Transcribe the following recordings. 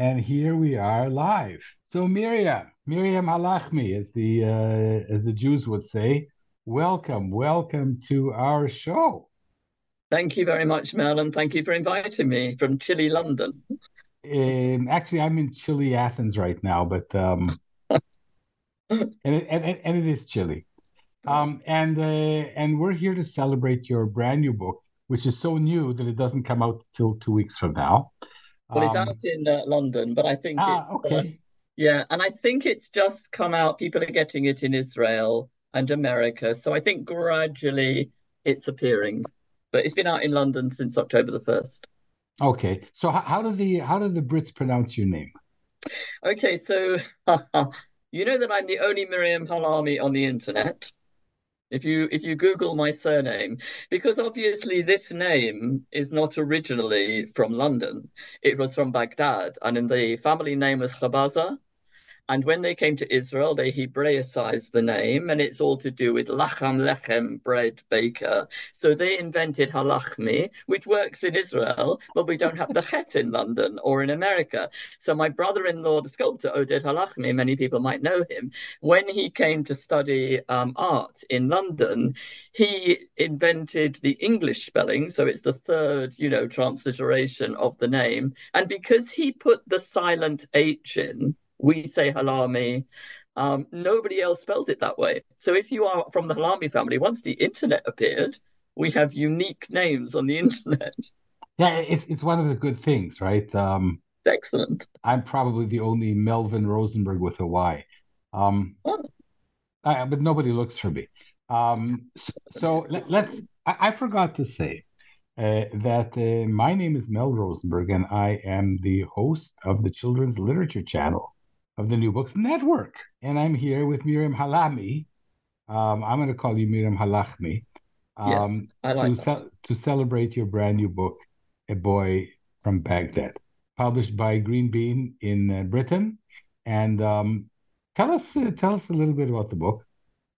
And here we are live. So Miriam, Miriam Halachmi, as the uh, as the Jews would say, welcome, welcome to our show. Thank you very much, Mel, and thank you for inviting me from chilly London. Um, actually, I'm in chilly Athens right now, but um, and, it, and, and it is chilly. Um, and uh, and we're here to celebrate your brand new book, which is so new that it doesn't come out till two weeks from now. Well, it's um, out in uh, London, but I think ah, it, okay. Uh, yeah, and I think it's just come out. People are getting it in Israel and America, so I think gradually it's appearing. But it's been out in London since October the first. Okay, so how, how do the how do the Brits pronounce your name? Okay, so you know that I'm the only Miriam Halahmy on the internet if you if you google my surname because obviously this name is not originally from london. It was from baghdad and in the family name was khabaza and when they came to Israel, they Hebraicized the name, and it's all to do with lacham lechem, bread baker. So they invented halachmi, which works in Israel, but we don't have the chet in London or in America. So my brother-in-law, the sculptor Oded Halachmi, many people might know him, when he came to study um, art in London, he invented the English spelling. So it's the third, you know, transliteration of the name. And because he put the silent H in, we say halami. Um, nobody else spells it that way. So if you are from the Halahmy family, once the internet appeared, we have unique names on the internet. Yeah, it's it's one of the good things, right? Um, Excellent. I'm probably the only Melvin Rosenberg with a Y. Um, oh. I, but nobody looks for me. Um, so, so let, us I, I, forgot to say uh, that uh, my name is Mel Rosenberg, and I am the host of the Children's Literature Channel of the New Books Network. And I'm here with Miriam Halahmy. Um, I'm going to call you Miriam Halachmi. Um, yes, I like to, ce- to celebrate your brand new book, A Boy from Baghdad, published by Green Bean in uh, Britain. And um, tell us uh, tell us a little bit about the book.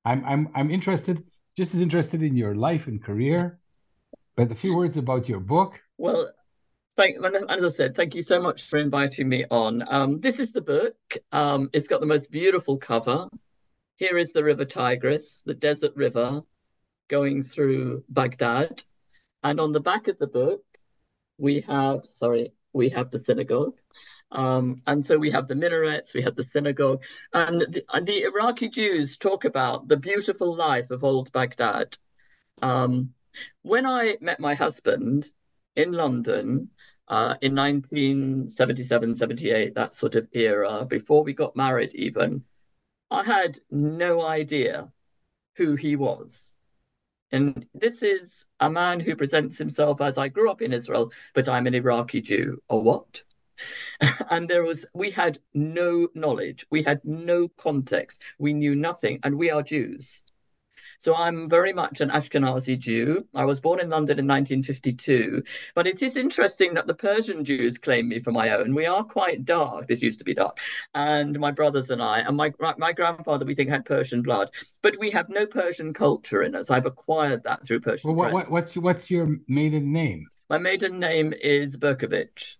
I'm I'm I'm interested, just as interested in your life and career, but a few words about your book. Well, Thank, as I said, thank you so much for inviting me on. Um, this is the book. Um, it's got the most beautiful cover. Here is the River Tigris, the desert river going through Baghdad. And on the back of the book, we have, sorry, we have the synagogue. Um, and so we have the minarets, we have the synagogue. And the, the Iraqi Jews talk about the beautiful life of old Baghdad. Um, when I met my husband in London, uh, in 1977, 78, that sort of era, before we got married, even, I had no idea who he was. And this is a man who presents himself as I grew up in Israel, but I'm an Iraqi Jew. Or what? and there was, we had no knowledge, we had no context, we knew nothing, and we are Jews. So I'm very much an Ashkenazi Jew. I was born in London in 1952. But it is interesting that the Persian Jews claim me for my own. We are quite dark. This used to be dark. And my brothers and I, and my, my grandfather, we think, had Persian blood. But we have no Persian culture in us. I've acquired that through Persian. Well, what, what's, what's your maiden name? My maiden name is Berkovich.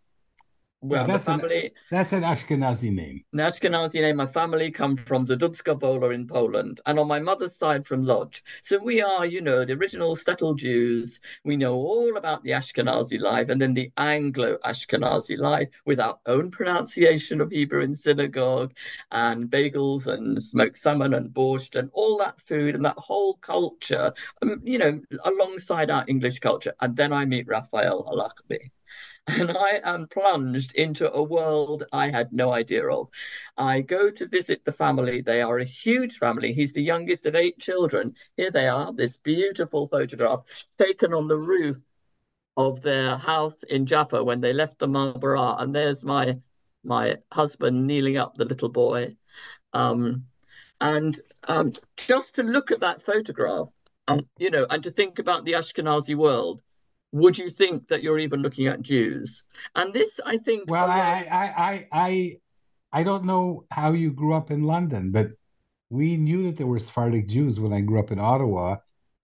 Well, yeah, the family. An, that's an Ashkenazi name. An Ashkenazi name. My family come from Zduńska Wola in Poland, and on my mother's side from Lodz. So we are, you know, the original settled Jews. We know all about the Ashkenazi life, and then the Anglo-Ashkenazi life with our own pronunciation of Hebrew in synagogue, and bagels and smoked salmon and borscht and all that food and that whole culture, um, you know, alongside our English culture. And then I meet Raphael Halachmi and I am plunged into a world I had no idea of. I go to visit the family. They are a huge family. He's the youngest of eight children. Here they are, this beautiful photograph taken on the roof of their house in Jaffa when they left the Marmara, and there's my my husband kneeling up the little boy. Um, and um, just to look at that photograph, um, you know, and to think about the Ashkenazi world, would you think that you're even looking at Jews? And this, I think. Well, I, I, I, I, I don't know how you grew up in London, but we knew that there were Sephardic Jews when I grew up in Ottawa,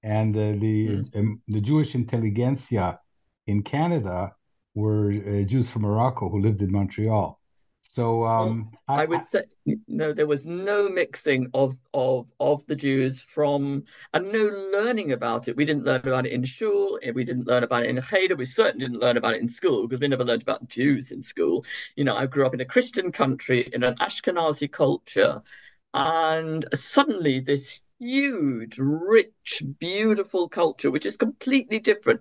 and uh, the mm. um, the Jewish intelligentsia in Canada were uh, Jews from Morocco who lived in Montreal. So um, well, I, I, would say no. There was no mixing of of of the Jews from and no learning about it. We didn't learn about it in shul. We didn't learn about it in cheder. We certainly didn't learn about it in school because we never learned about Jews in school. You know, I grew up in a Christian country in an Ashkenazi culture, and suddenly this huge, rich, beautiful culture, which is completely different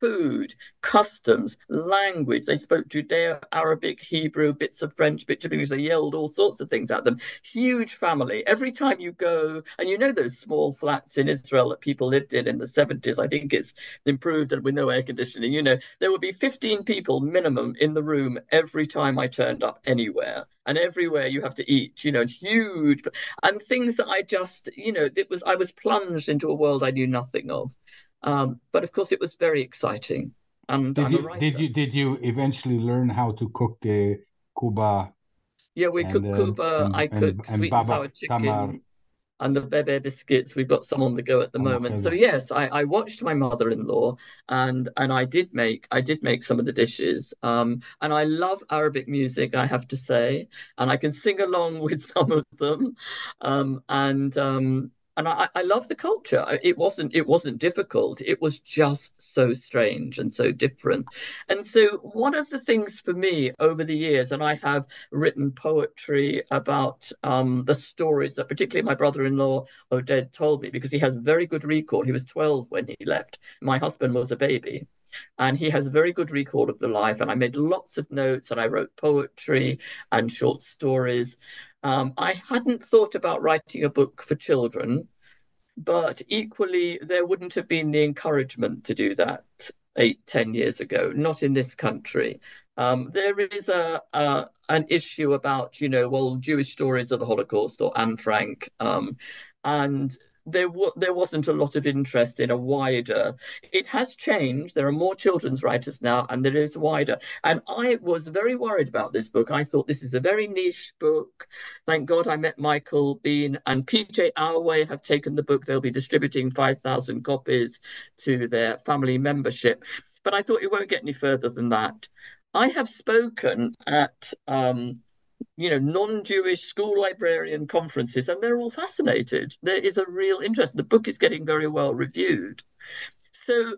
food, customs, language. They spoke Judeo Arabic, Hebrew, bits of French, bits of English. They yelled all sorts of things at them. Huge family. Every time you go, and you know those small flats in Israel that people lived in in the 70s, I think it's improved and with no air conditioning. You know, there would be 15 people minimum in the room every time I turned up anywhere and everywhere you have to eat you know it's huge and things that i just you know it was i was plunged into a world i knew nothing of um, but of course, it was very exciting. And did you, did you did you eventually learn how to cook the kuba? Yeah, we cook uh, kuba. And, I cook and, sweet and, sour chicken. Tamar. And the bebe biscuits, we've got some on the go at the moment. So yes, I, I watched my mother-in-law, and and I did make I did make some of the dishes. Um, and I love Arabic music, I have to say, and I can sing along with some of them. Um, and um, and I, I love the culture. It wasn't it wasn't difficult. It was just so strange and so different. And so one of the things for me over the years, and I have written poetry about um, the stories that particularly my brother-in-law Oded told me because he has very good recall. He was 12 when he left. My husband was a baby and he has a very good recall of the life and i made lots of notes and i wrote poetry and short stories um, I hadn't thought about writing a book for children, but equally, there wouldn't have been the encouragement to do that eight, ten years ago, not in this country. Um, there is a, a, an issue about, you know, well, Jewish stories of the Holocaust or Anne Frank, um, and there w- there wasn't a lot of interest in a wider. It has changed. There are more children's writers now, and there is wider. And I was very worried about this book. I thought this is a very niche book. Thank God I met Michael Bean and PJ Our Way have taken the book. They'll be distributing five thousand copies to their family membership. But I thought it won't get any further than that. I have spoken at um, you know, non-Jewish school librarian conferences, and they're all fascinated. There is a real interest. The book is getting very well reviewed. So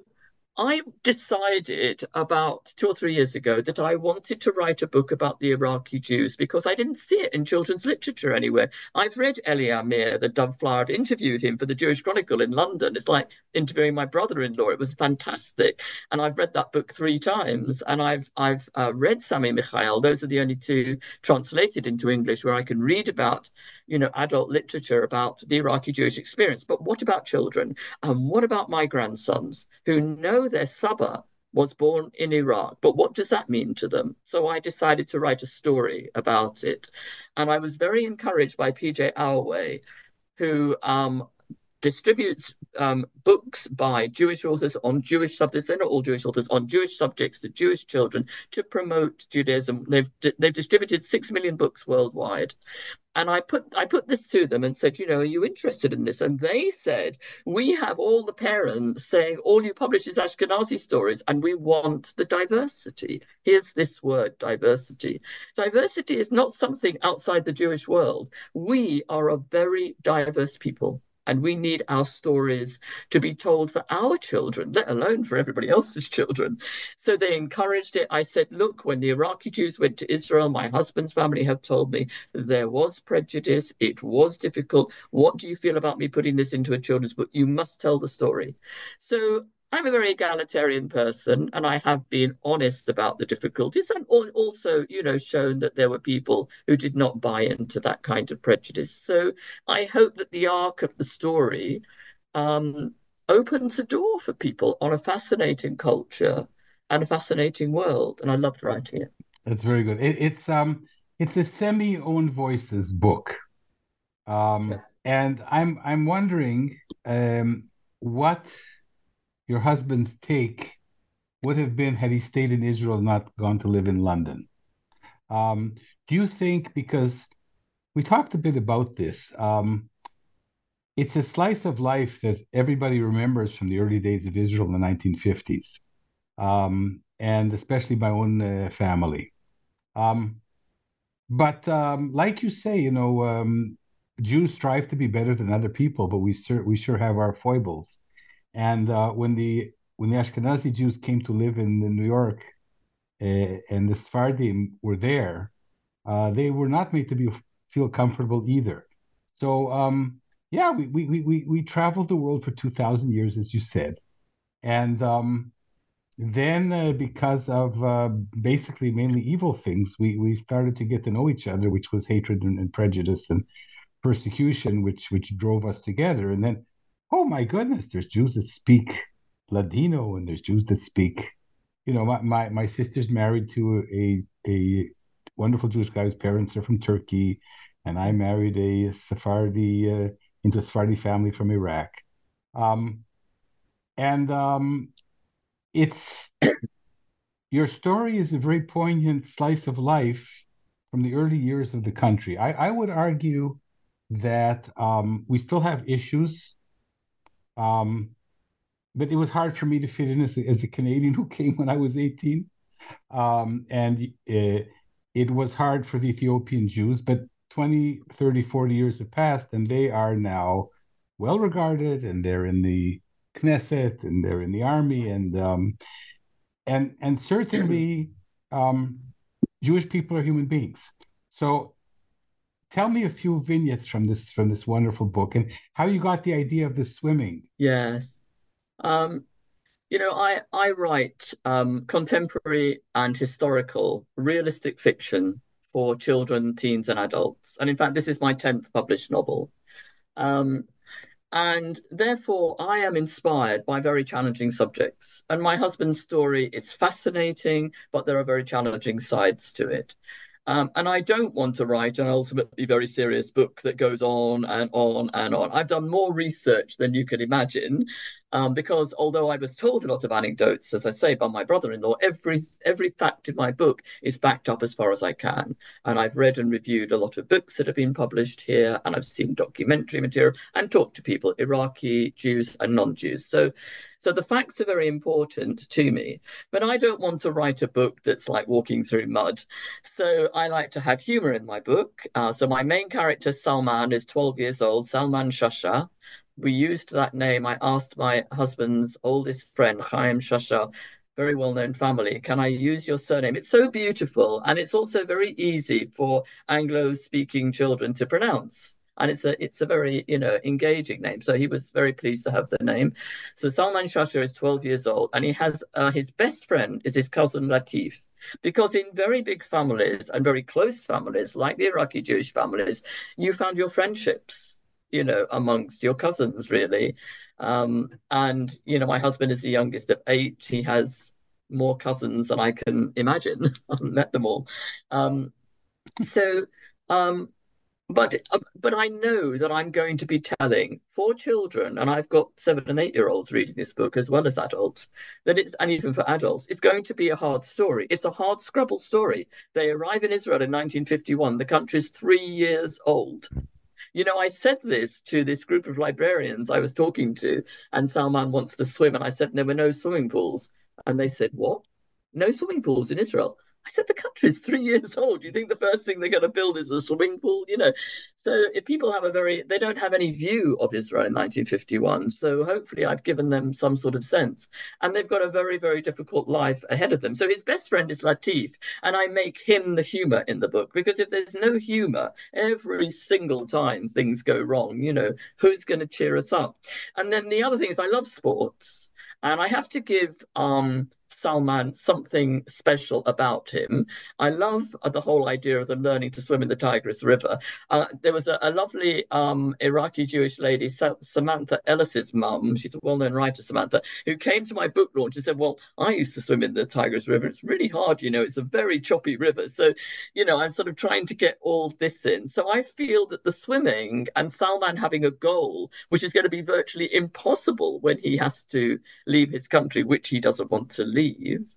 I decided about two or three years ago that I wanted to write a book about the Iraqi Jews because I didn't see it in children's literature anywhere. I've read Eli Amir, the Dove Flyer, I've interviewed him for the Jewish Chronicle in London. It's like interviewing my brother-in-law. It was fantastic, and I've read that book three times. And I've I've uh, read Sami Michael. Those are the only two translated into English where I can read about you know, adult literature about the Iraqi Jewish experience. But what about children? And what about my grandsons who know their Saba was born in Iraq. But what does that mean to them? So I decided to write a story about it. And I was very encouraged by PJ Our Way, who um, distributes um, books by Jewish authors on Jewish subjects. They're not all Jewish authors on Jewish subjects to Jewish children to promote Judaism. They've they've distributed six million books worldwide, and I put I put this to them and said, you know, are you interested in this? And they said, we have all the parents saying all you publish is Ashkenazi stories, and we want the diversity. Here's this word, diversity. Diversity is not something outside the Jewish world. We are a very diverse people and we need our stories to be told for our children, let alone for everybody else's children. So they encouraged it. I said, look, when the Iraqi Jews went to Israel, my husband's family have told me there was prejudice. It was difficult. What do you feel about me putting this into a children's book? You must tell the story. So I'm a very egalitarian person, and I have been honest about the difficulties, and also, you know, shown that there were people who did not buy into that kind of prejudice. So I hope that the arc of the story um, opens a door for people on a fascinating culture and a fascinating world. And I loved writing it. That's very good. It, it's um it's a semi-owned voices book. Um, yes. and I'm I'm wondering um, what your husband's take would have been had he stayed in Israel, not gone to live in London. Um, do you think because we talked a bit about this? Um, it's a slice of life that everybody remembers from the early days of Israel in the 1950s, um, and especially my own uh, family. Um, but um, like you say, you know, um, Jews strive to be better than other people, but we sure we sure have our foibles. And uh, when the when the Ashkenazi Jews came to live in, in New York, uh, and the Sephardim were there, uh, they were not made to be feel comfortable either. So um, yeah, we, we we we traveled the world for two thousand years, as you said, and um, then uh, because of uh, basically mainly evil things, we we started to get to know each other, which was hatred and, and prejudice and persecution, which which drove us together. And then, oh my goodness, there's Jews that speak Ladino, and there's Jews that speak. You know, my my, my sister's married to a a wonderful Jewish guy whose parents are from Turkey, and I married a Sephardi. Uh, into a Sephardi family from Iraq. Um, and um, it's your story is a very poignant slice of life from the early years of the country. I, I would argue that um, we still have issues, um, but it was hard for me to fit in as a, as a Canadian who came when I was 18. Um, and it, it was hard for the Ethiopian Jews, but 20, 30, 40 years have passed, and they are now well regarded, and they're in the Knesset, and they're in the army, and um, and and certainly um, Jewish people are human beings. So, tell me a few vignettes from this from this wonderful book, and how you got the idea of the swimming. Yes. Um, you know, I I write um, contemporary and historical realistic fiction for children, teens, and adults. And in fact, this is my 10th published novel. Um, and therefore, I am inspired by very challenging subjects. And my husband's story is fascinating, but there are very challenging sides to it. Um, and I don't want to write an ultimately very serious book that goes on and on and on. I've done more research than you can imagine um, because although I was told a lot of anecdotes, as I say, by my brother-in-law, every every fact in my book is backed up as far as I can. And I've read and reviewed a lot of books that have been published here, and I've seen documentary material and talked to people, Iraqi Jews and non-Jews. So, so the facts are very important to me. But I don't want to write a book that's like walking through mud. So I like to have humor in my book. Uh, so my main character Salman is 12 years old, Salman Shasha we used that name. I asked my husband's oldest friend, Chaim Shasha, very well known family, can I use your surname? It's so beautiful and it's also very easy for Anglo speaking children to pronounce. And it's a it's a very you know engaging name. So he was very pleased to have the name. So Salman Shasha is 12 years old, and he has uh, his best friend is his cousin Latif. Because in very big families and very close families, like the Iraqi Jewish families, you found your friendships you know, amongst your cousins, really. Um, and, you know, my husband is the youngest of eight. He has more cousins than I can imagine. I've met them all. Um, so, um, but uh, but I know that I'm going to be telling for children, and I've got seven and eight year olds reading this book as well as adults. That it's and even for adults, it's going to be a hard story. It's a hard scrabble story. They arrive in Israel in 1951. The country's three years old. You know, I said this to this group of librarians I was talking to, and Salman wants to swim. And I said, there were no swimming pools. And they said, what? No swimming pools in Israel. I said, the country's three years old. You think the first thing they're going to build is a swimming pool? You know, so people have a very, they don't have any view of Israel in 1951. So hopefully I've given them some sort of sense. And they've got a very, very difficult life ahead of them. So his best friend is Latif. And I make him the humor in the book because if there's no humor, every single time things go wrong, you know, who's going to cheer us up? And then the other thing is I love sports. And I have to give um, Salman something special about him. I love uh, the whole idea of them learning to swim in the Tigris River. Uh, there was a, a lovely um, Iraqi Jewish lady, Sa- Samantha Ellis's mum, she's a well known writer, Samantha, who came to my book launch and said, Well, I used to swim in the Tigris River. It's really hard, you know, it's a very choppy river. So, you know, I'm sort of trying to get all this in. So I feel that the swimming and Salman having a goal, which is going to be virtually impossible when he has to leave his country, which he doesn't want to leave leave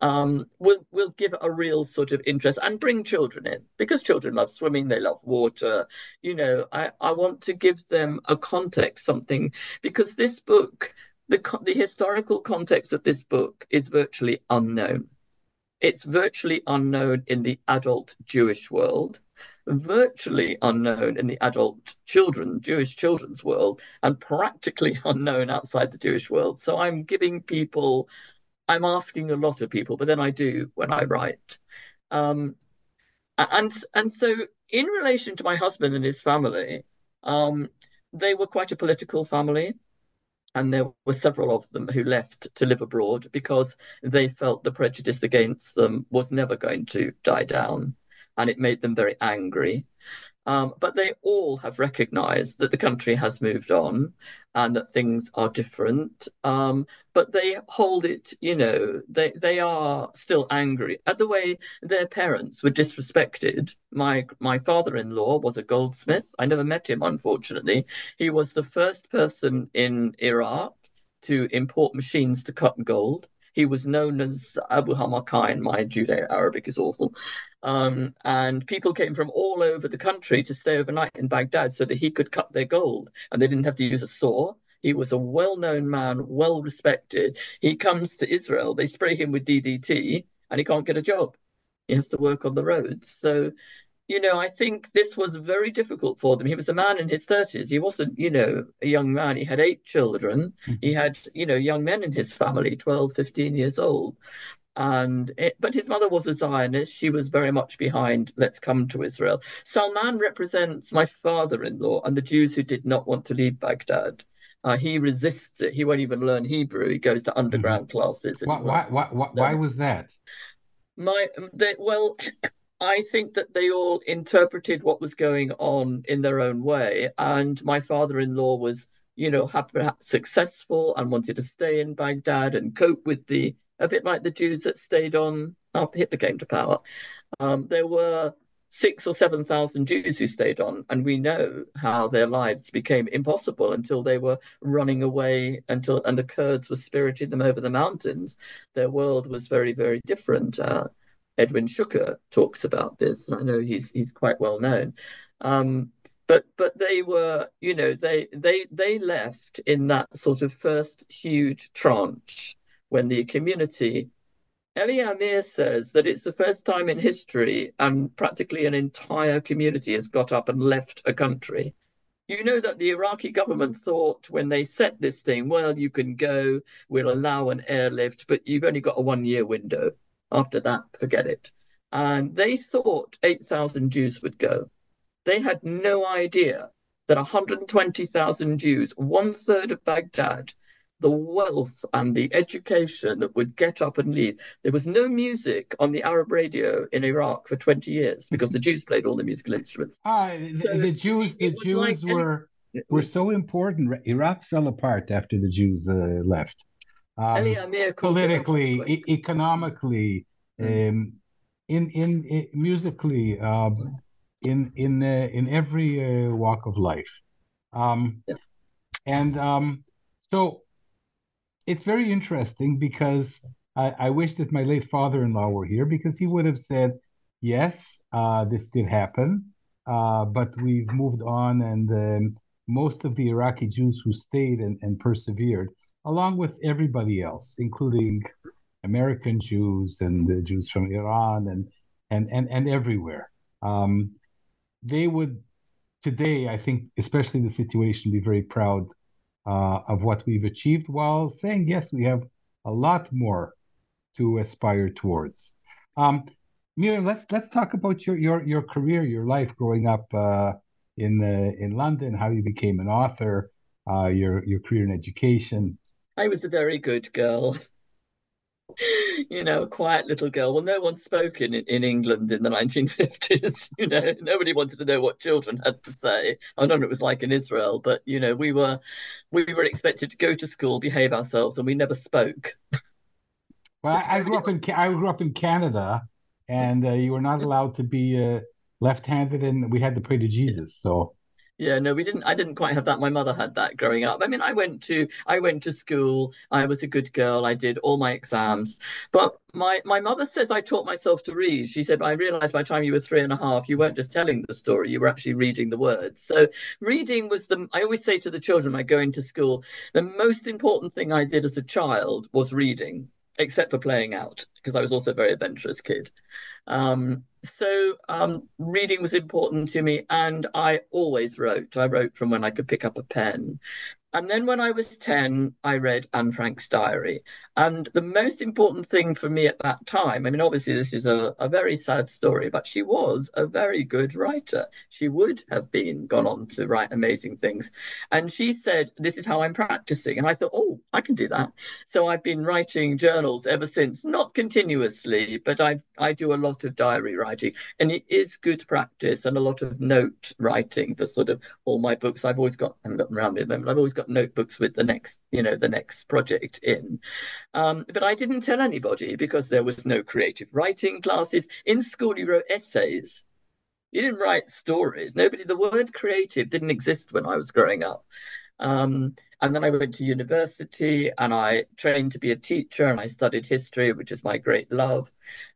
um, will will give a real sort of interest and bring children in because children love swimming, they love water. You know, I, I want to give them a context, something because this book, the the historical context of this book is virtually unknown. It's virtually unknown in the adult Jewish world, virtually unknown in the adult children, Jewish children's world, and practically unknown outside the Jewish world. So I'm giving people I'm asking a lot of people, but then I do when I write. Um, and and so in relation to my husband and his family, um, they were quite a political family, and there were several of them who left to live abroad because they felt the prejudice against them was never going to die down, and it made them very angry. Um, but they all have recognized that the country has moved on and that things are different. Um, but they hold it, you know, they, they are still angry at the way their parents were disrespected. My, my father in law was a goldsmith. I never met him, unfortunately. He was the first person in Iraq to import machines to cut gold. He was known as Abu Hamakain. My Judeo-Arabic is awful. Um, and people came from all over the country to stay overnight in Baghdad so that he could cut their gold, and they didn't have to use a saw. He was a well-known man, well respected. He comes to Israel. They spray him with DDT, and he can't get a job. He has to work on the roads. So you know, I think this was very difficult for them. He was a man in his 30s. He wasn't, you know, a young man. He had eight children. Mm-hmm. He had, you know, young men in his family, 12, 15 years old. And it, but his mother was a Zionist. She was very much behind, let's come to Israel. Salman represents my father in law and the Jews who did not want to leave Baghdad. Uh, he resists it. He won't even learn Hebrew. He goes to underground mm-hmm. classes. Why, why, why, why, why was that? My, they, well, I think that they all interpreted what was going on in their own way. And my father in law was, you know, perhaps successful and wanted to stay in Baghdad and cope with the, a bit like the Jews that stayed on after Hitler came to power. Um, there were six or 7,000 Jews who stayed on, and we know how their lives became impossible until they were running away until, and the Kurds were spiriting them over the mountains. Their world was very, very different. Uh, Edwin Shuker talks about this, and I know he's he's quite well known. Um, but but they were, you know, they they they left in that sort of first huge tranche when the community. Eli Amir says that it's the first time in history and practically an entire community has got up and left a country. You know that the Iraqi government thought when they set this thing, well, you can go, we'll allow an airlift, but you've only got a one year window. After that, forget it. And they thought 8,000 Jews would go. They had no idea that 120,000 Jews, one third of Baghdad, the wealth and the education that would get up and leave. There was no music on the Arab radio in Iraq for 20 years because the Jews played all the musical instruments. Ah, so the Jews, the Jews like were were so important. Iraq fell apart after the Jews uh, left um, politically, e- economically, mm. um, in, in, in musically, um, in in uh, in every uh, walk of life, um, yeah. and um, so it's very interesting because I, I, wish that my late father-in-law were here because he would have said, "Yes, uh, this did happen, uh, but we've moved on, and um, most of the Iraqi Jews who stayed and, and persevered." Along with everybody else, including American Jews and the Jews from Iran and and and, and everywhere. Um, they would today, I think, especially in the situation, be very proud uh, of what we've achieved, while saying yes, we have a lot more to aspire towards. Um, Miriam, let's let's talk about your your your career, your life growing up uh, in uh, in London, how you became an author, uh, your your career in education, I was a very good girl. you know, a quiet little girl. Well, no one spoke in, in England in the 1950s. You know, nobody wanted to know what children had to say. I don't know what it was like in Israel, but you know, we were we were expected to go to school, behave ourselves, and we never spoke. Well, I, I grew up in I grew up in Canada, and uh, you were not allowed to be uh, left-handed, and we had to pray to Jesus. So yeah, no, we didn't. I didn't quite have that. My mother had that growing up. I mean, I went to I went to school. I was a good girl. I did all my exams. But my my mother says I taught myself to read. She said I realized by the time you were three and a half, you weren't just telling the story; you were actually reading the words. So reading was the. I always say to the children I go into school, the most important thing I did as a child was reading, except for playing out, because I was also a very adventurous kid. Um, so um, reading was important to me, and I always wrote. I wrote from when I could pick up a pen. And then when I was 10, I read Anne Frank's diary. And the most important thing for me at that time, I mean, obviously, this is a, a very sad story, but she was a very good writer. She would have been gone on to write amazing things. And she said, This is how I'm practicing. And I thought, Oh, I can do that. So I've been writing journals ever since, not continuously, but I've, I do a lot of diary writing. And it is good practice and a lot of note writing for sort of all my books. I've always got, I haven't got around me at the moment, I've always got notebooks with the next, you know, the next project in. Um, but I didn't tell anybody because there was no creative writing classes. In school, you wrote essays. You didn't write stories. Nobody, the word creative didn't exist when I was growing up. Um, and then I went to university and I trained to be a teacher and I studied history, which is my great love.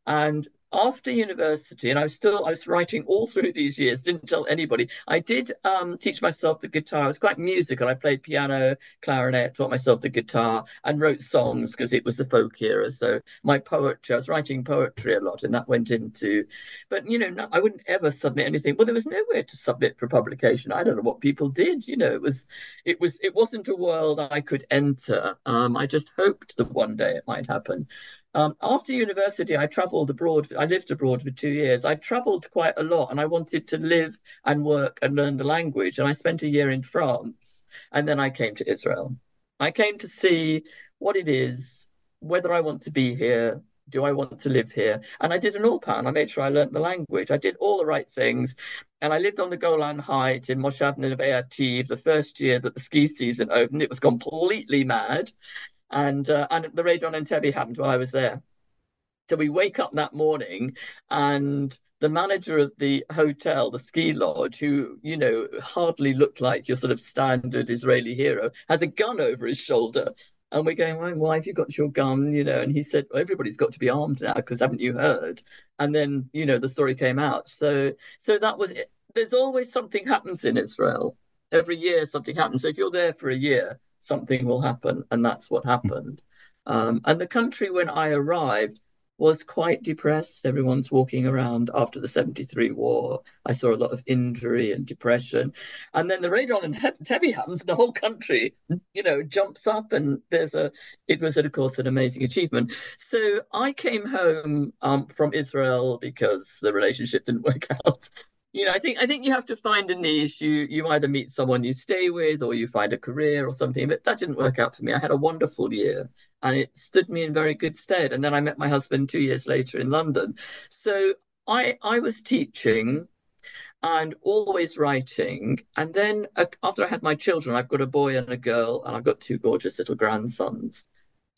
And after university, and I was still I was writing all through these years, didn't tell anybody. I did um, teach myself the guitar. I was quite musical. I played piano, clarinet, taught myself the guitar, and wrote songs because it was the folk era. So my poetry, I was writing poetry a lot, and that went into. But you know, no, I wouldn't ever submit anything. Well, there was nowhere to submit for publication. I don't know what people did. You know, it was, it was, it wasn't a world I could enter. Um, I just hoped that one day it might happen. Um, after university, I traveled abroad. I lived abroad for two years. I traveled quite a lot and I wanted to live and work and learn the language. And I spent a year in France and then I came to Israel. I came to see what it is, whether I want to be here, do I want to live here? And I did an Ulpan. I made sure I learned the language. I did all the right things. And I lived on the Golan Height in Moshav Neve Ativ the first year that the ski season opened. It was completely mad and uh, and the raid on Entebbe happened while I was there. So we wake up that morning, and the manager of the hotel, the ski lodge, who you know hardly looked like your sort of standard Israeli hero, has a gun over his shoulder. And we're going, why have you got your gun? You know, and he said, well, everybody's got to be armed now because haven't you heard? And then, you know, the story came out. So, so that was it. There's always something happens in Israel. Every year, something happens. So if you're there for a year, something will happen. And that's what happened. Um, and the country, when I arrived, was quite depressed. Everyone's walking around after the 73 war. I saw a lot of injury and depression. And then the raid on and Entebbe happens, and the whole country, you know, jumps up. And there's a, it was, of course, an amazing achievement. So I came home um, from Israel because the relationship didn't work out you know, I think I think you have to find a niche. You you either meet someone you stay with, or you find a career or something. But that didn't work out for me. I had a wonderful year, and it stood me in very good stead. And then I met my husband two years later in London. So I I was teaching, and always writing. And then uh, after I had my children, I've got a boy and a girl, and I've got two gorgeous little grandsons.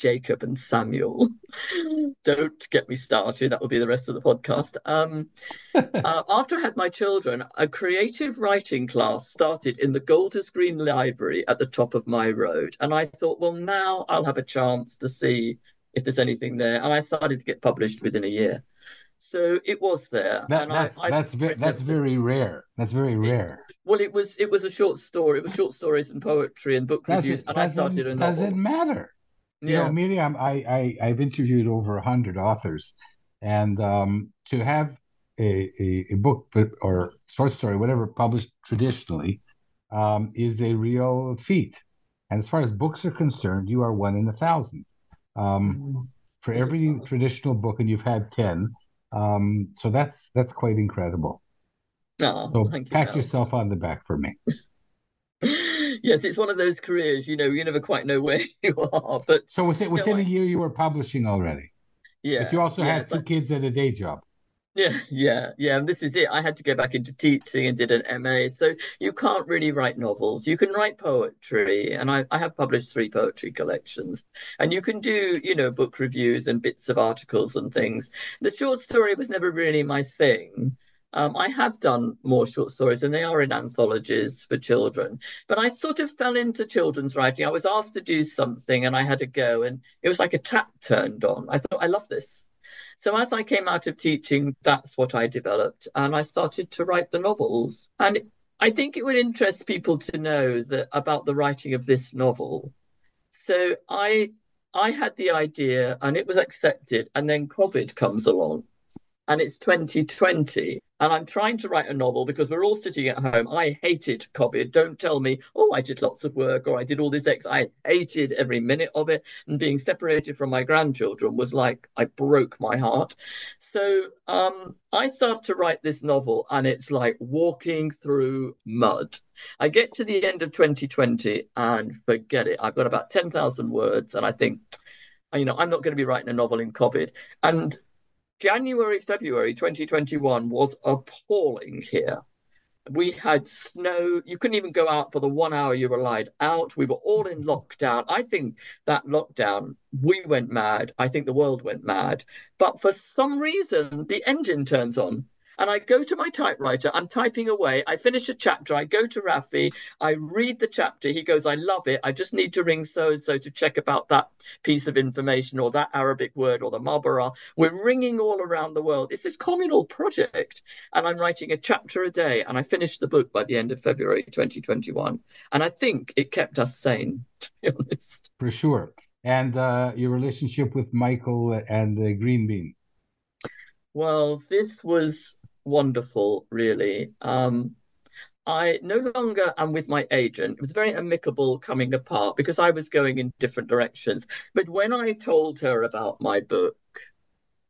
Jacob and Samuel. Don't get me started. That will be the rest of the podcast. Um, uh, after I had my children, a creative writing class started in the Golders Green Library at the top of my road. And I thought, well, now I'll have a chance to see if there's anything there. And I started to get published within a year. So it was there. That, that's I, that's, ve- that's very rare. That's very rare. It, well, it was it was a short story. It was short stories and poetry and book does reviews, it, and I started a novel. Doesn't matter. You yeah. know, Miriam, I, I I've interviewed over a hundred authors, and um, to have a, a, a, book or short story, whatever, published traditionally, um, is a real feat. And as far as books are concerned, you are one in a thousand. Um, mm-hmm. for every traditional book, and you've had ten, um, so that's that's quite incredible. Oh, so pat you, yourself on the back for me. yes, it's one of those careers, you know, you never quite know where you are. But so within within a year, you were publishing already. Yeah. But you also yeah, had two kids and a day job. Yeah, yeah, yeah. And this is it. I had to go back into teaching and did an MA. So you can't really write novels. You can write poetry, and I, I have published three poetry collections. And you can do, you know, book reviews and bits of articles and things. The short story was never really my thing. Um, I have done more short stories, and they are in anthologies for children. But I sort of fell into children's writing. I was asked to do something, and I had to go, and it was like a tap turned on. I thought, I love this. So as I came out of teaching, that's what I developed, and I started to write the novels. And I think it would interest people to know that about the writing of this novel. So I I had the idea, and it was accepted, and then COVID comes along, and it's 2020 and I'm trying to write a novel because we're all sitting at home. I hated COVID. Don't tell me, oh, I did lots of work or I did all this X. I hated every minute of it. And being separated from my grandchildren was like, I broke my heart. So um, I start to write this novel and it's like walking through mud. I get to the end of 2020 and forget it. I've got about 10,000 words and I think, you know, I'm not going to be writing a novel in COVID. And January, February 2021 was appalling here. We had snow. You couldn't even go out for the one hour you were allowed out. We were all in lockdown. I think that lockdown, we went mad. I think the world went mad. But for some reason, the engine turns on and I go to my typewriter, I'm typing away, I finish a chapter, I go to Rafi, I read the chapter, he goes, I love it, I just need to ring so and so to check about that piece of information or that Arabic word or the Mabara. We're ringing all around the world. It's this communal project, and I'm writing a chapter a day, and I finished the book by the end of February 2021. And I think it kept us sane, to be honest. For sure. And uh, your relationship with Michael and the Green Bean. Well, this was wonderful, really. Um, I no longer am with my agent. It was very amicable coming apart because I was going in different directions. But when I told her about my book,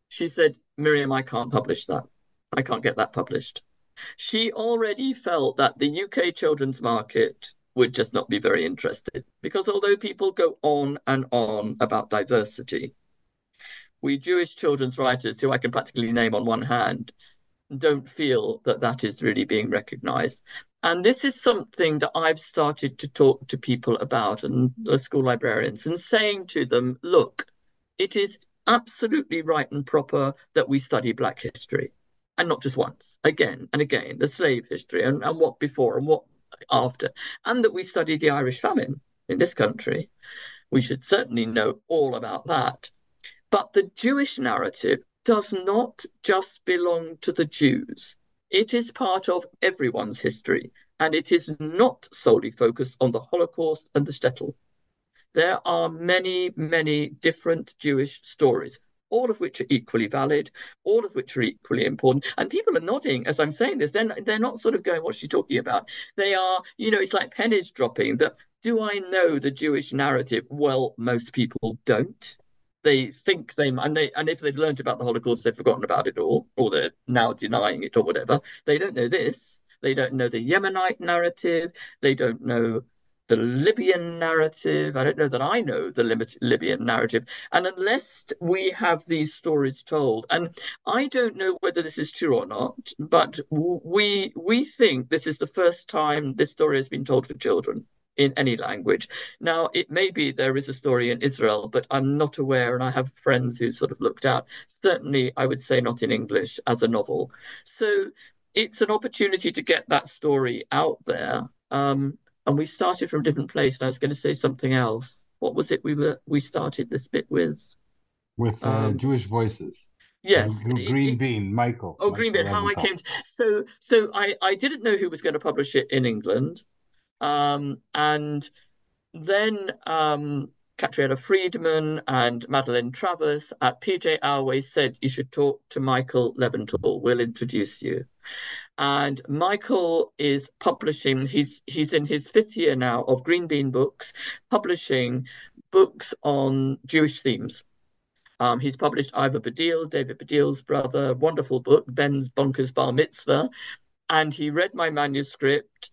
she said, Miriam, I can't publish that. I can't get that published. She already felt that the UK children's market would just not be very interested because although people go on and on about diversity, we Jewish children's writers, who I can practically name on one hand, don't feel that that is really being recognized. And this is something that I've started to talk to people about and the school librarians and saying to them, look, it is absolutely right and proper that we study Black history. And not just once, again and again, the slave history and, and what before and what after, and that we study the Irish famine in this country. We should certainly know all about that. But the Jewish narrative does not just belong to the Jews. It is part of everyone's history, and it is not solely focused on the Holocaust and the shtetl. There are many, many different Jewish stories, all of which are equally valid, all of which are equally important. And people are nodding as I'm saying this. They're, they're not sort of going, what's she talking about? They are, you know, it's like pennies dropping that do I know the Jewish narrative? Well, most people don't they think they and they and if they've learned about the Holocaust, they've forgotten about it all, or they're now denying it or whatever. They don't know this. They don't know the Yemenite narrative. They don't know the Libyan narrative. I don't know that I know the Libyan narrative. And unless we have these stories told, and I don't know whether this is true or not, but we we think this is the first time this story has been told for children in any language. Now, it may be there is a story in Israel, but I'm not aware, and I have friends who sort of looked out. Certainly, I would say not in English as a novel. So it's an opportunity to get that story out there. Um, and we started from a different place, and I was going to say something else. What was it we were we started this bit with? With uh, um, Jewish voices. Yes, Green it, Bean, Michael. Oh, Michael Green Bean. How I came. To, so, so I I didn't know who was going to publish it in England. Um, and then um, Friedman and Madeline Travers at PJ Our Ways said you should talk to Michael Leventhal. We'll introduce you. And Michael is publishing. He's he's in his fifth year now of Green Bean Books, publishing books on Jewish themes. Um, he's published Ivor Baddiel, David Baddiel's brother, wonderful book, Ben's Bonkers Bar Mitzvah, and he read my manuscript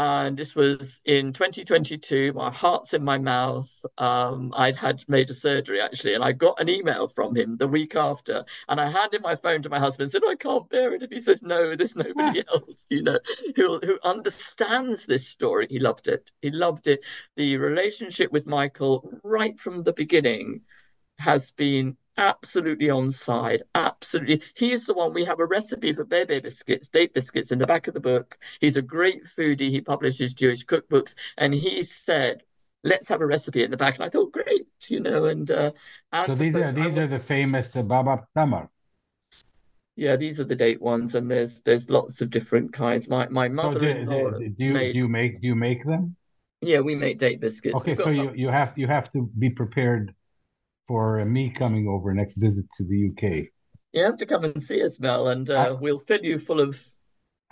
and this was in 2022. My heart's in my mouth. Um, I'd had major surgery actually, and I got an email from him the week after, and I handed my phone to my husband and said, "I can't bear it." If he says no, there's nobody else, you know, who who understands this story. He loved it. He loved it. The relationship with Michael right from the beginning has been absolutely on side. Absolutely. He's the one we have a recipe for bebe biscuits, date biscuits in the back of the book. He's a great foodie. He publishes Jewish cookbooks. And he said, let's have a recipe in the back. And I thought, great, you know, and uh, so these are these are the famous uh, Baba Tamar. Yeah, these are the date ones, and there's there's lots of different kinds. My my mother. So do, do, you made, do you make do you make them? Yeah, we make date biscuits. Okay, so you, you have you have to be prepared for me coming over next visit to the UK. You have to come and see us, Mel, and uh, I, we'll fill you full of.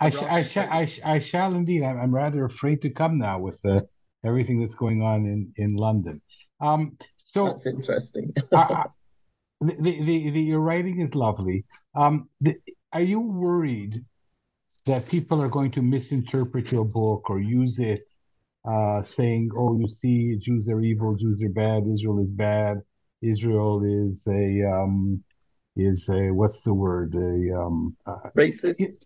I, sh- I, sh- I, sh- I shall indeed. I'm, I'm rather afraid to come now with uh, everything that's going on in, in London. Um, so that's interesting. uh, the, the, the, your writing is lovely. Um, the, are you worried that people are going to misinterpret your book or use it, uh, saying, "Oh, you see, Jews are evil, Jews are bad, Israel is bad," Israel is a um, is a what's the word a um, uh, racist.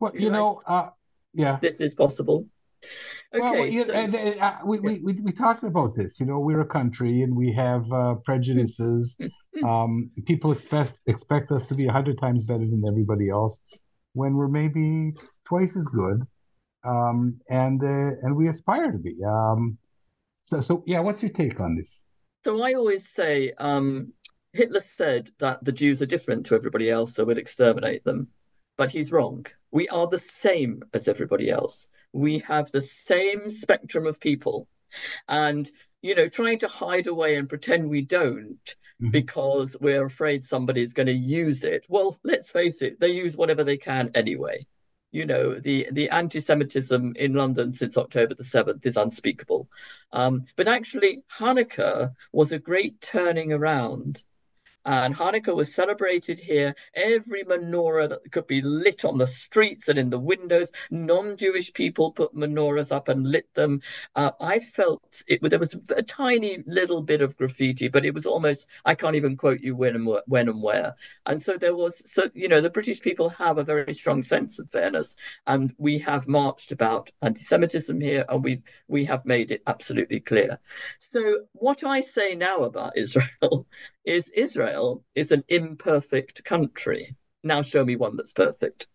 well, you know, uh, yeah, this is possible. Okay, well, you, so, and, uh, we, we, we we talked about this. You know, we're a country and we have uh, prejudices. um, people expect expect us to be a hundred times better than everybody else, when we're maybe twice as good, um, and uh, and we aspire to be. Um, so so yeah, what's your take on this? So I always say um, Hitler said that the Jews are different to everybody else, so we'd exterminate them. But he's wrong. We are the same as everybody else. We have the same spectrum of people. And, you know, trying to hide away and pretend we don't mm-hmm. because we're afraid somebody's going to use it. Well, let's face it, they use whatever they can anyway you know, the, the anti Semitism in London since October the 7th is unspeakable. Um, but actually, Hanukkah was a great turning around and Hanukkah was celebrated here. Every menorah that could be lit on the streets and in the windows, non Jewish people put menorahs up and lit them. Uh, I felt it, there was a tiny little bit of graffiti, but it was almost, I can't even quote you when and, when and where. And so there was, so, you know, the British people have a very strong sense of fairness. And we have marched about anti Semitism here and we've, we have made it absolutely clear. So what I say now about Israel is Israel is an imperfect country. Now show me one that's perfect.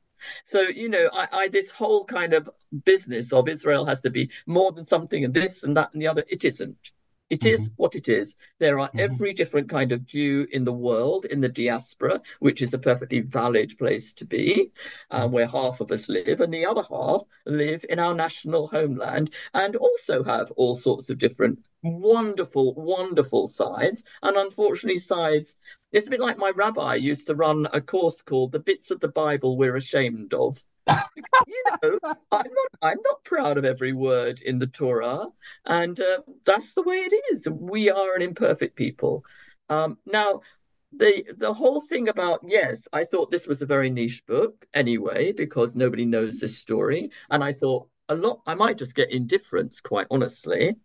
So, you know, I, I, this whole kind of business of Israel has to be more than something and this and that and the other, it isn't. It mm-hmm. is what it is. There are mm-hmm. every different kind of Jew in the world, in the diaspora, which is a perfectly valid place to be, mm-hmm. where half of us live, and the other half live in our national homeland and also have all sorts of different wonderful, wonderful sides. And unfortunately, sides. It's a bit like my rabbi used to run a course called The Bits of the Bible We're Ashamed of you know, I'm not I'm not proud of every word in the Torah, and uh, that's the way it is. We are an imperfect people. Um, now, the the whole thing about yes, I thought this was a very niche book anyway because nobody knows this story, and I thought a lot i might just get indifference quite honestly.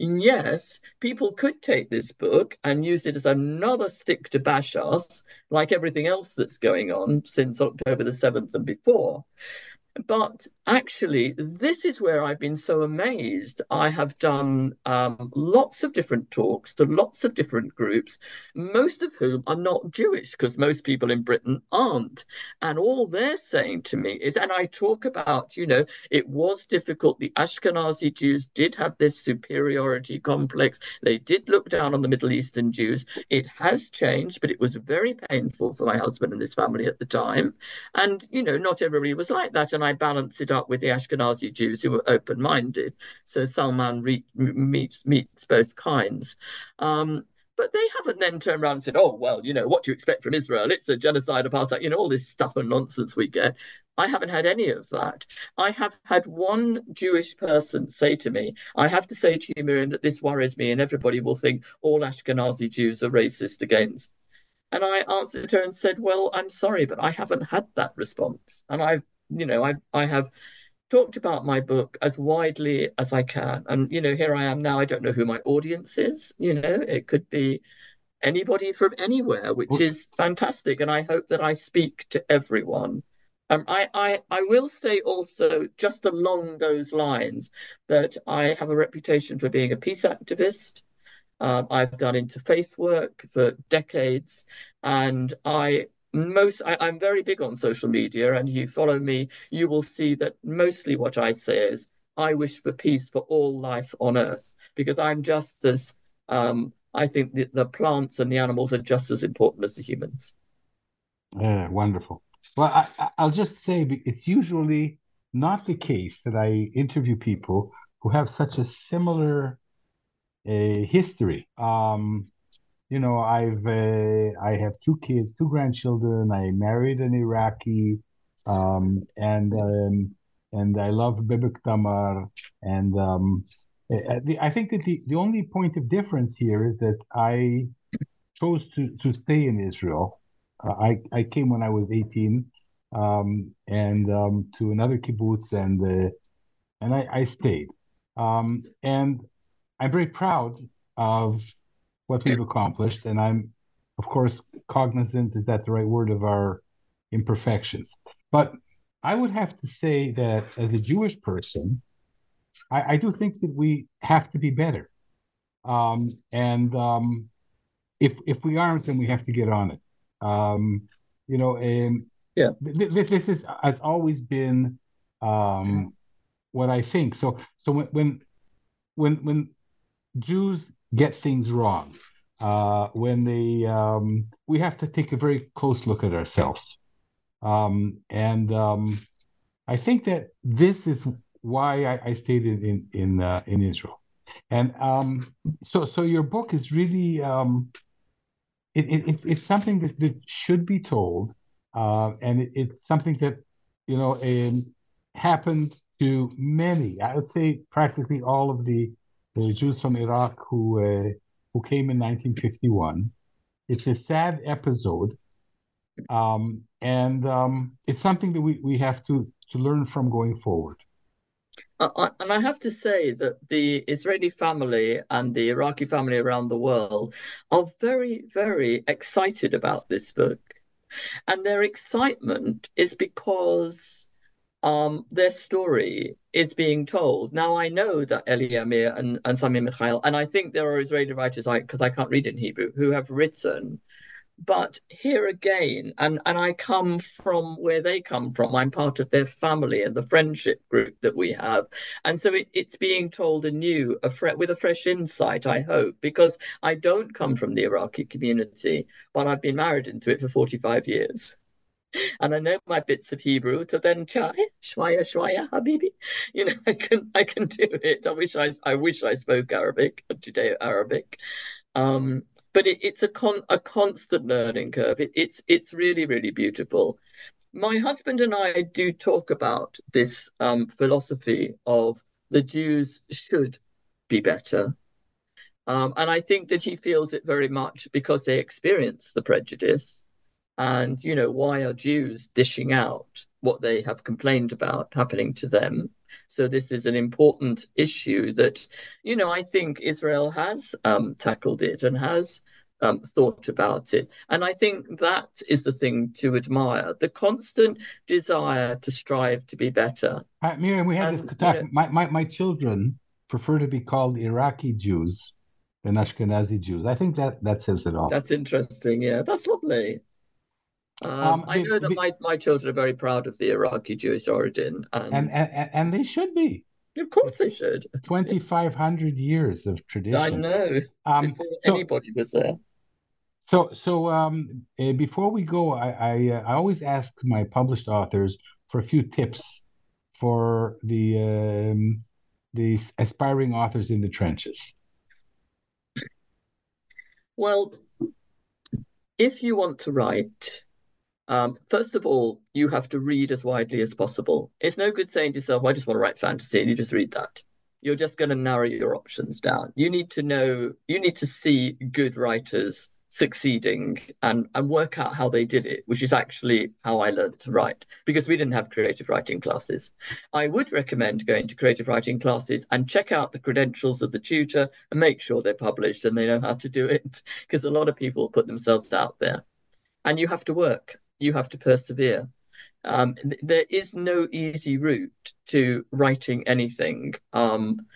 And yes people could take this book and use it as another stick to bash us like everything else that's going on since october the 7th and before but actually, this is where I've been so amazed. I have done um, lots of different talks to lots of different groups, most of whom are not Jewish, because most people in Britain aren't. And all they're saying to me is, and I talk about, you know, it was difficult. The Ashkenazi Jews did have this superiority complex. They did look down on the Middle Eastern Jews. It has changed, but it was very painful for my husband and his family at the time. And, you know, not everybody was like that. And and I balance it up with the Ashkenazi Jews who were open minded. So Salman re- meets, meets both kinds. Um, but they haven't then turned around and said, oh, well, you know, what do you expect from Israel? It's a genocide, apartheid, you know, all this stuff and nonsense we get. I haven't had any of that. I have had one Jewish person say to me, I have to say to you, Miriam, that this worries me, and everybody will think all Ashkenazi Jews are racist against. And I answered her and said, Well, I'm sorry, but I haven't had that response. And I've you know, I I have talked about my book as widely as I can. And, you know, here I am now. I don't know who my audience is. You know, it could be anybody from anywhere, which is fantastic. And I hope that I speak to everyone. Um, I, I, I will say also, just along those lines, that I have a reputation for being a peace activist. Um, I've done interfaith work for decades, and I most I, am very big on social media, and you follow me, you will see that mostly what I say is I wish for peace for all life on earth, because I'm just as um, I think the, the plants and the animals are just as important as the humans. Yeah, wonderful. Well, I, I'll just say it's usually not the case that I interview people who have such a similar uh, history. Um, you know, I've uh, I have two kids, two grandchildren. I married an Iraqi, um, and um, and I love Bibik Tamar. And um, I think that the, the only point of difference here is that I chose to, to stay in Israel. Uh, I, I came when I was 18 um, and um, to another kibbutz, and uh, and I, I stayed. Um, and I'm very proud of what we've accomplished. And I'm, of course, cognizant, is that the right word, of our imperfections. But I would have to say that as a Jewish person, I, I do think that we have to be better. Um, and um, if if we aren't, then we have to get on it. Um, you know, and yeah, th- th- this is has always been um, what I think. So so when when when when Jews get things wrong. Uh, when they, um, we have to take a very close look at ourselves. Um, and um, I think that this is why I, I stayed in in in, uh, in Israel. And um, so, so your book is really um, it, it, it's something that, that should be told, uh, and it, it's something that you know um, happened to many. I would say practically all of the the Jews from Iraq who uh, who came in 1951. It's a sad episode, um, and um, it's something that we, we have to to learn from going forward. Uh, and I have to say that the Israeli family and the Iraqi family around the world are very, very excited about this book. And their excitement is because um, their story is being told. Now I know that Eli Amir and, and Sami Michael, and I think there are Israeli writers, because I, I can't read in Hebrew, who have written. But here again, and, and I come from where they come from. I'm part of their family and the friendship group that we have. And so it, it's being told anew a fre- with a fresh insight, I hope, because I don't come from the Iraqi community, but I've been married into it for 45 years and I know my bits of Hebrew. So then, chai, shwaya, shwaya, habibi. You know, I can I can do it. I wish I I wish I spoke Arabic, Judeo Arabic. Um, but it, it's a con a constant learning curve. It, it's it's really really beautiful. My husband and I do talk about this um, philosophy of the Jews should be better. Um, and I think that he feels it very much because they experience the prejudice and you know why are jews dishing out what they have complained about happening to them? So this is an important issue that you know i think israel has um, tackled it and has um, thought about it. And i think that is the thing to admire the constant desire to strive to be better. Uh, miriam we had and, this talk you know, my, my, my children prefer to be called iraqi jews than ashkenazi jews. I think that that says it all. That's interesting. Yeah that's lovely um, um, I know that my, my children are very proud of the Iraqi Jewish origin, and and, and, and they should be. Of course, they should. Twenty five hundred years of tradition. I know. Um, before so, anybody was there. So, so um, uh, before we go, I I, uh, I, always ask my published authors for a few tips for the um, the aspiring authors in the trenches. Well, if you want to write um, first of all, you have to read as widely as possible. It's no good saying to yourself, I just want to write fantasy, and you just read that. You're just going to narrow your options down. You need to know, you need to see good writers succeeding and and work out how they did it which is actually how i learned to write because we didn't have creative writing classes i would recommend going to creative writing classes and check out the credentials of the tutor and make sure they're published and they know how to do it because a lot of people put themselves out there and you have to work you have to persevere um, th- there is no easy route to writing anything um,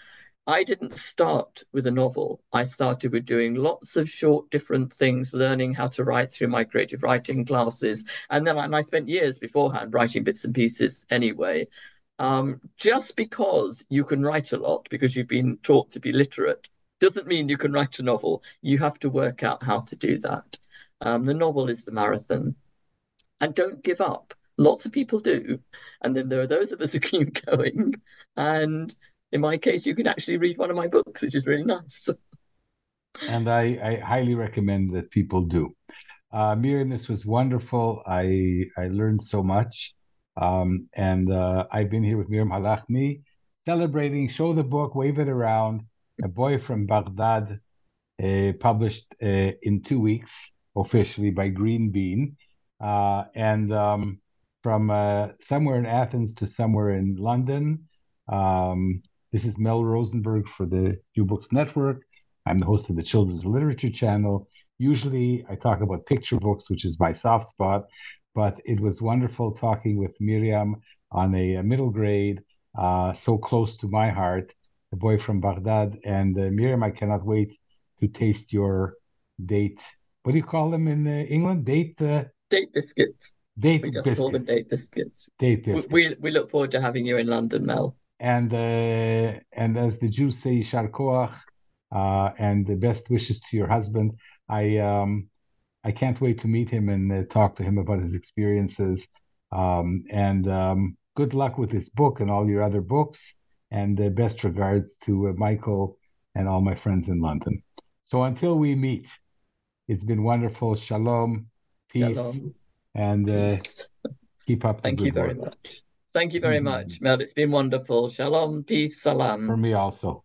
I didn't start with a novel. I started with doing lots of short, different things, learning how to write through my creative writing classes. And then I, and I spent years beforehand writing bits and pieces anyway. Um, just because you can write a lot because you've been taught to be literate doesn't mean you can write a novel. You have to work out how to do that. Um, the novel is the marathon. And don't give up. Lots of people do. And then there are those of us who keep going. And in my case, you can actually read one of my books, which is really nice. and I, I highly recommend that people do. Uh, Miriam, this was wonderful. I I learned so much, um, and uh, I've been here with Miriam Halahmy, celebrating Show the Book, Wave It Around, a boy from Baghdad, uh, published uh, in two weeks officially by Green Bean, uh, and um, from uh, somewhere in Athens to somewhere in London. Um, this is Mel Rosenberg for the New Books Network. I'm the host of the Children's Literature Channel. Usually I talk about picture books, which is my soft spot, but it was wonderful talking with Miriam on a, middle grade, uh, so close to my heart, a boy from Baghdad. And uh, Miriam, I cannot wait to taste your date. What do you call them in uh, England? Date? Date biscuits. Date we just biscuits. call them date biscuits. Date biscuits. We, we, we look forward to having you in London, Mel and uh, and as the Jews say, Yishar Koach, uh, and the best wishes to your husband. I um, I can't wait to meet him and uh, talk to him about his experiences. Um, and um, good luck with this book and all your other books. And uh, best regards to uh, Michael and all my friends in London. So until we meet, it's been wonderful. Shalom, peace, Shalom. and uh, peace. keep up. Thank you very work. much. Thank you very mm-hmm. much, Mel. It's been wonderful. Shalom, peace, salam. For me also.